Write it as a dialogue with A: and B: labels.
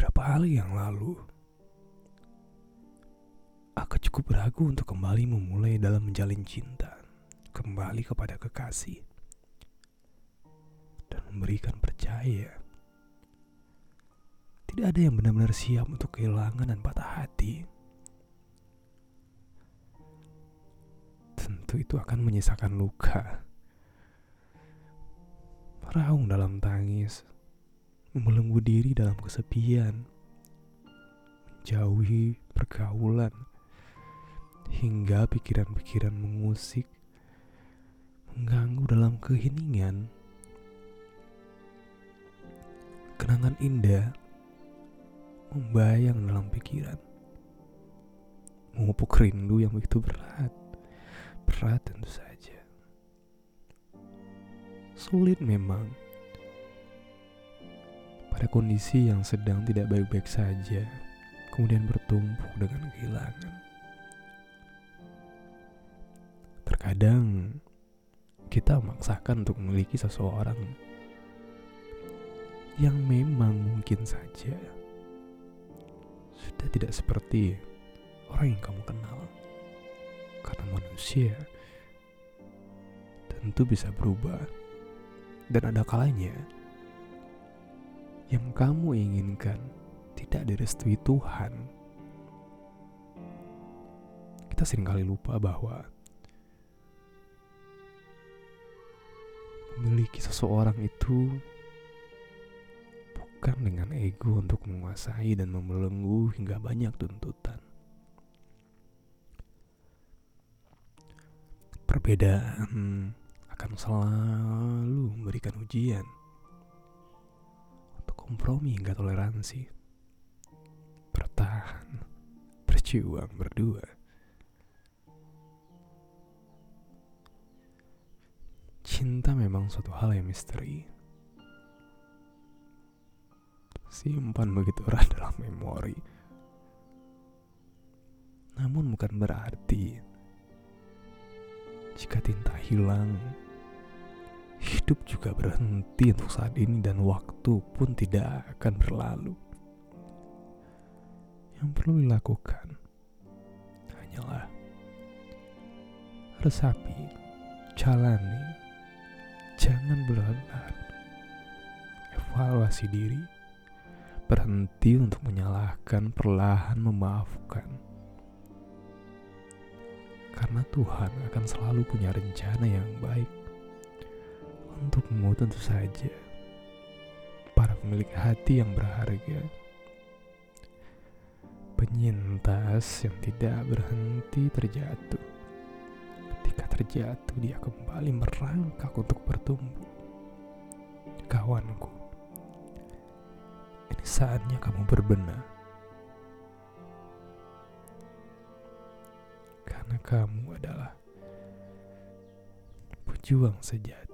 A: Beberapa hari yang lalu, aku cukup ragu untuk kembali memulai dalam menjalin cinta, kembali kepada kekasih, dan memberikan percaya. Tidak ada yang benar-benar siap untuk kehilangan dan patah hati. Tentu itu akan menyisakan luka. Meraung dalam tangis, membelenggu diri dalam kesepian, menjauhi pergaulan, hingga pikiran-pikiran mengusik, mengganggu dalam keheningan. Kenangan indah membayang dalam pikiran, memupuk rindu yang begitu berat, berat tentu saja. Sulit memang pada kondisi yang sedang tidak baik-baik saja, kemudian bertumpuk dengan kehilangan. Terkadang kita memaksakan untuk memiliki seseorang yang memang mungkin saja sudah tidak seperti orang yang kamu kenal. Karena manusia tentu bisa berubah dan ada kalanya yang kamu inginkan tidak direstui Tuhan. Kita sering kali lupa bahwa memiliki seseorang itu bukan dengan ego untuk menguasai dan membelenggu hingga banyak tuntutan. Perbedaan akan selalu memberikan ujian kompromi hingga toleransi. Bertahan, berjuang berdua. Cinta memang suatu hal yang misteri. Simpan begitu erat dalam memori. Namun bukan berarti jika tinta hilang, hidup juga berhenti untuk saat ini dan waktu pun tidak akan berlalu. Yang perlu dilakukan hanyalah resapi, jalani, jangan berlebar, evaluasi diri, berhenti untuk menyalahkan, perlahan memaafkan. Karena Tuhan akan selalu punya rencana yang baik untukmu tentu saja. Para pemilik hati yang berharga. Penyintas yang tidak berhenti terjatuh. Ketika terjatuh dia kembali merangkak untuk bertumbuh. Kawanku, ini saatnya kamu berbenah. Karena kamu adalah pejuang sejati.